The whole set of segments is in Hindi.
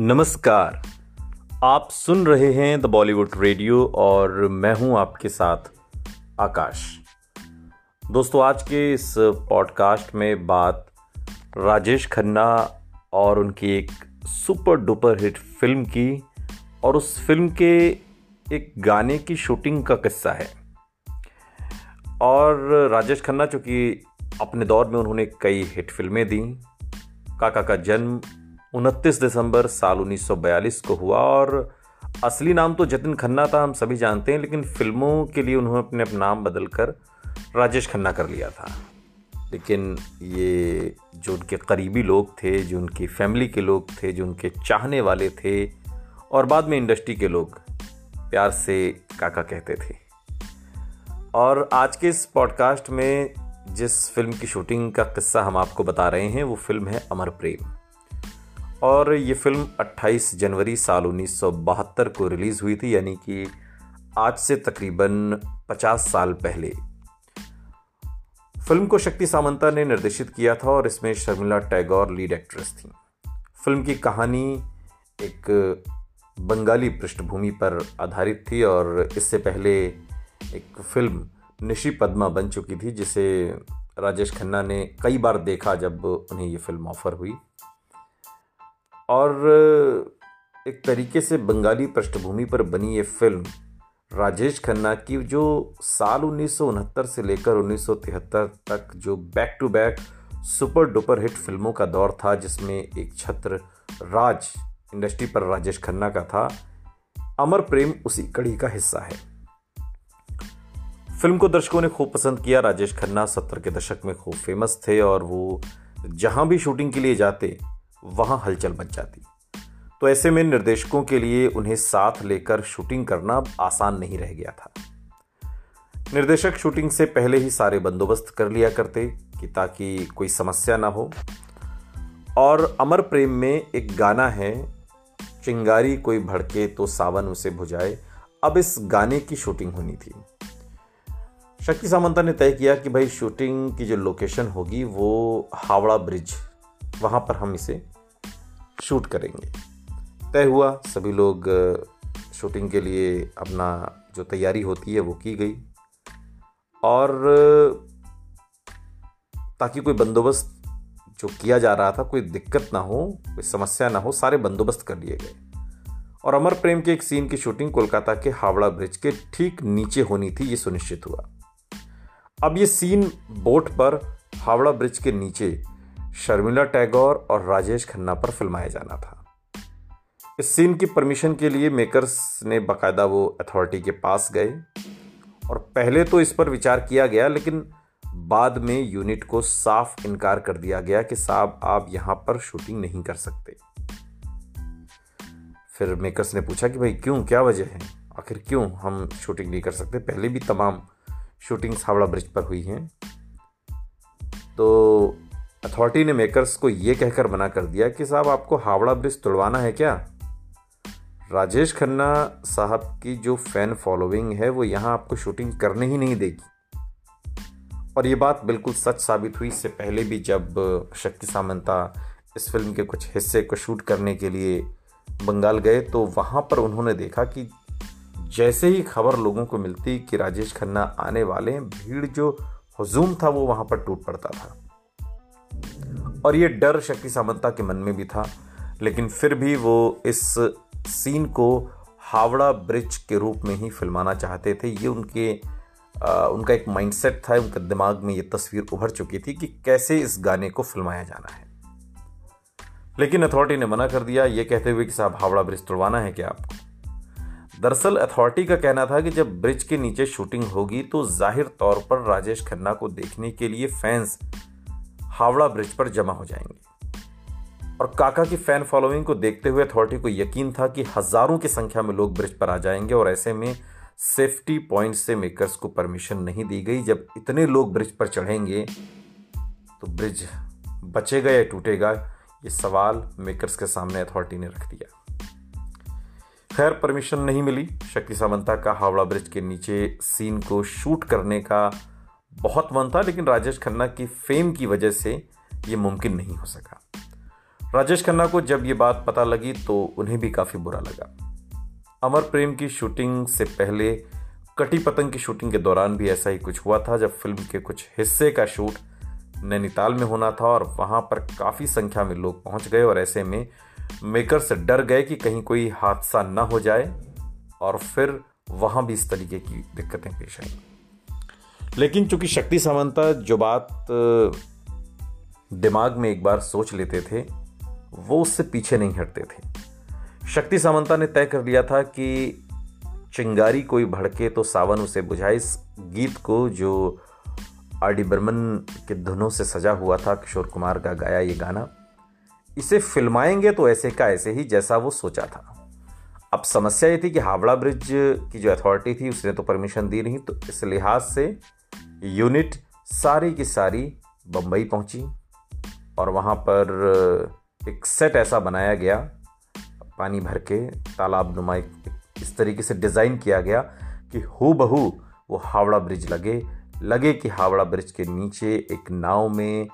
नमस्कार। आप सुन रहे हैं द बॉलीवुड रेडियो और मैं हूँ आपके साथ आकाश। दोस्तों, आज के इस पॉडकास्ट में बात राजेश खन्ना और उनकी एक सुपर डुपर हिट फ़िल्म की और उस फ़िल्म के एक गाने की शूटिंग का किस्सा है। और राजेश खन्ना, चूँकि अपने दौर में उन्होंने कई हिट फ़िल्में दी, काका का जन्म 29 दिसंबर साल 1942 को हुआ और असली नाम तो जतिन खन्ना था, हम सभी जानते हैं, लेकिन फ़िल्मों के लिए उन्होंने अपने अपना नाम बदल कर राजेश खन्ना कर लिया था। लेकिन ये जो उनके करीबी लोग थे, जो उनकी फैमिली के लोग थे, जो उनके चाहने वाले थे, और बाद में इंडस्ट्री के लोग प्यार से काका कहते थे। और आज के इस पॉडकास्ट में जिस फ़िल्म की शूटिंग का किस्सा हम आपको बता रहे हैं, वो फ़िल्म है अमर प्रेम। और ये फ़िल्म 28 जनवरी साल उन्नीस सौ बहत्तर को रिलीज़ हुई थी, यानी कि आज से तकरीबन 50 साल पहले। फ़िल्म को शक्ति सामंता ने निर्देशित किया था और इसमें शर्मिला टैगोर लीड एक्ट्रेस थी। फ़िल्म की कहानी एक बंगाली पृष्ठभूमि पर आधारित थी और इससे पहले एक फ़िल्म निशी पद्मा बन चुकी थी, जिसे राजेश खन्ना ने कई बार देखा जब उन्हें ये फ़िल्म ऑफ़र हुई। और एक तरीके से बंगाली पृष्ठभूमि पर बनी ये फ़िल्म राजेश खन्ना की जो साल उन्नीस सौ उनहत्तर से लेकर 1973 तक जो back to back super duper hit फ़िल्मों का दौर था, जिसमें एक छत्र राज इंडस्ट्री पर राजेश खन्ना का था, अमर प्रेम उसी कड़ी का हिस्सा है। फ़िल्म को दर्शकों ने खूब पसंद किया, राजेश खन्ना सत्तर के दशक में खूब फ़ेमस थे और वो जहाँ भी शूटिंग के लिए जाते वहाँ हलचल मच जाती। तो ऐसे में निर्देशकों के लिए उन्हें साथ लेकर शूटिंग करना आसान नहीं रह गया था। निर्देशक शूटिंग से पहले ही सारे बंदोबस्त कर लिया करते कि ताकि कोई समस्या ना हो। और अमर प्रेम में एक गाना है, चिंगारी कोई भड़के तो सावन उसे भुजाए। अब इस गाने की शूटिंग होनी थी। शक्ति सामंता ने तय किया कि भाई शूटिंग की जो लोकेशन होगी वो हावड़ा ब्रिज, वहाँ पर हम इसे शूट करेंगे। तय हुआ, सभी लोग शूटिंग के लिए अपना जो तैयारी होती है वो की गई। और, ताकि कोई बंदोबस्त जो किया जा रहा था, कोई दिक्कत ना हो, कोई समस्या ना हो, सारे बंदोबस्त कर लिए गए। और अमर प्रेम के एक सीन की शूटिंग कोलकाता के हावड़ा ब्रिज के ठीक नीचे होनी थी, ये सुनिश्चित हुआ। अब ये सीन बोट पर हावड़ा ब्रिज के नीचे शर्मिला टैगोर और राजेश खन्ना पर फिल्माया जाना था। इस सीन की परमिशन के लिए मेकर्स ने बाकायदा वो अथॉरिटी के पास गए और पहले तो इस पर विचार किया गया, लेकिन बाद में यूनिट को साफ़ इनकार कर दिया गया कि साहब, आप यहाँ पर शूटिंग नहीं कर सकते। फिर मेकर्स ने पूछा कि भाई, क्यों, क्या वजह है? आखिर क्यों हम शूटिंग नहीं कर सकते? पहले भी तमाम शूटिंग्स हावड़ा ब्रिज पर हुई हैं। तो अथॉरिटी ने मेकर्स को यह कहकर मना कर दिया कि साहब, आपको हावड़ा ब्रिज तोड़वाना है क्या? राजेश खन्ना साहब की जो फ़ैन फॉलोइंग है, वो यहाँ आपको शूटिंग करने ही नहीं देगी। और ये बात बिल्कुल सच साबित हुई इससे पहले भी जब शक्ति सामंता इस फ़िल्म के कुछ हिस्से को शूट करने के लिए बंगाल गए तो वहाँ पर उन्होंने देखा कि जैसे ही खबर लोगों को मिलती कि राजेश खन्ना आने वाले हैं, भीड़ जो हजूम था, वो वहाँ पर टूट पड़ता था। और ये डर शक्ति सामंता के मन में भी था लेकिन फिर भी वो इस सीन को हावड़ा ब्रिज के रूप में ही फिल्माना चाहते थे। ये उनके आ, उनका एक माइंडसेट था उनके दिमाग में ये तस्वीर उभर चुकी थी कि कैसे इस गाने को फिल्माया जाना है। लेकिन अथॉरिटी ने मना कर दिया ये कहते हुए कि साहब हावड़ा ब्रिज तोड़वाना है क्या आपको? दरअसल अथॉरिटी का कहना था कि जब ब्रिज के नीचे शूटिंग होगी तो ज़ाहिर तौर पर राजेश खन्ना को देखने के लिए फैंस हावड़ा ब्रिज पर जमा हो जाएँगे। और काका की फ़ैन फॉलोइंग को देखते हुए अथॉरिटी को यकीन था कि हज़ारों की संख्या में लोग ब्रिज पर आ जाएँगे और ऐसे में सेफ्टी पॉइंट से मेकर्स को परमिशन नहीं दी गई। जब इतने लोग ब्रिज पर चढ़ेंगे तो ब्रिज बचेगा या टूटेगा, ये सवाल मेकर्स के सामने अथॉरिटी ने रख दिया। खैर, परमिशन नहीं मिली। शक्ति सामंता का हावड़ा ब्रिज के नीचे सीन को शूट करने का बहुत मन था, लेकिन राजेश खन्ना की फेम की वजह से ये मुमकिन नहीं हो सका। राजेश खन्ना को जब ये बात पता लगी तो उन्हें भी काफ़ी बुरा लगा। अमर प्रेम की शूटिंग से पहले, कटी पतंग की शूटिंग के दौरान भी ऐसा ही कुछ हुआ था, जब फ़िल्म के कुछ हिस्से का शूट नैनीताल में होना था और वहाँ पर काफ़ी संख्या में लोग पहुँच गए और ऐसे में मेकर्स डर गए कि कहीं कोई हादसा न हो जाए और फिर वहाँ भी इस तरीके की दिक्कतें पेश आई। लेकिन चूँकि शक्ति सामंता जो बात दिमाग में एक बार सोच लेते थे, वो उससे पीछे नहीं हटते थे। शक्ति सामंता ने तय कर लिया था कि चिंगारी कोई भड़के तो सावन उसे बुझाए। इस गीत को जो आर डी बर्मन के धुनों से सजा हुआ था, किशोर कुमार का गाया ये गाना, इसे फिल्माएँगे तो ऐसे का ऐसे ही जैसा वो सोचा था। अब समस्या ये थी कि हावड़ा ब्रिज की जो अथॉरिटी थी, उसने तो परमिशन दी नहीं तो इस लिहाज से यूनिट सारी की सारी बम्बई पहुँची और वहाँ पर एक सेट ऐसा बनाया गया, पानी भर के, तालाब नुमा इस तरीके से डिज़ाइन किया गया कि हु बहू वो हावड़ा ब्रिज लगे। लगे कि हावड़ा ब्रिज के नीचे एक नाव में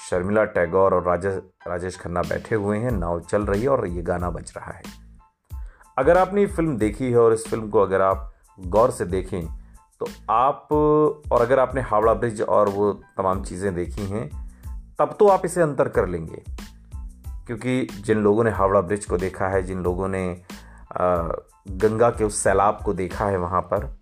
शर्मिला टैगोर और राजेश राजेश खन्ना बैठे हुए हैं। नाव चल रही है और ये गाना बज रहा है। अगर आपने ये फ़िल्म देखी है और इस फ़िल्म को अगर आप गौर से देखें तो आप, और अगर आपने हावड़ा ब्रिज और वो तमाम चीज़ें देखी हैं, तब तो आप इसे अंतर कर लेंगे। क्योंकि जिन लोगों ने हावड़ा ब्रिज को देखा है, जिन लोगों ने गंगा के उस सैलाब को देखा है वहाँ पर,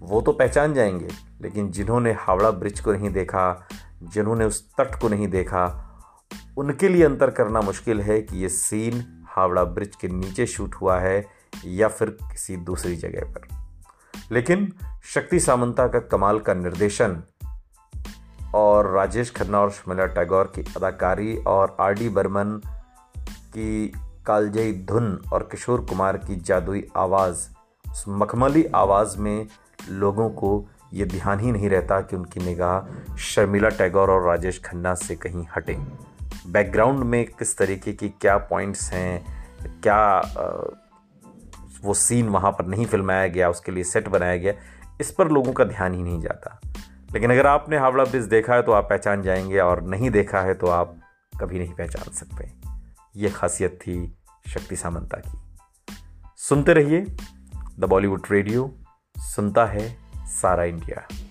वो तो पहचान जाएँगे। लेकिन जिन्होंने हावड़ा ब्रिज को नहीं देखा, जिन्होंने उस तट को नहीं देखा, उनके लिए अंतर करना मुश्किल है कि ये सीन हावड़ा ब्रिज के नीचे शूट हुआ है या फिर किसी दूसरी जगह पर। लेकिन शक्ति सामंता का कमाल का निर्देशन और राजेश खन्ना और शमिला टैगोर की अदाकारी और आर डी बर्मन की कालजयी धुन और किशोर कुमार की जादुई आवाज़, उस मखमली आवाज़ में लोगों को ये ध्यान ही नहीं रहता कि उनकी निगाह शर्मिला टैगोर और राजेश खन्ना से कहीं हटे। बैकग्राउंड में किस तरीके की क्या पॉइंट्स हैं, क्या वो सीन वहाँ पर नहीं फिल्माया गया, उसके लिए सेट बनाया गया, इस पर लोगों का ध्यान ही नहीं जाता। लेकिन अगर आपने हावड़ा ब्रिज देखा है तो आप पहचान जाएँगे और नहीं देखा है तो आप कभी नहीं पहचान सकते। ये खासियत थी शक्ति सामंता की। सुनते रहिए द बॉलीवुड रेडियो सुनता है सारा इंडिया।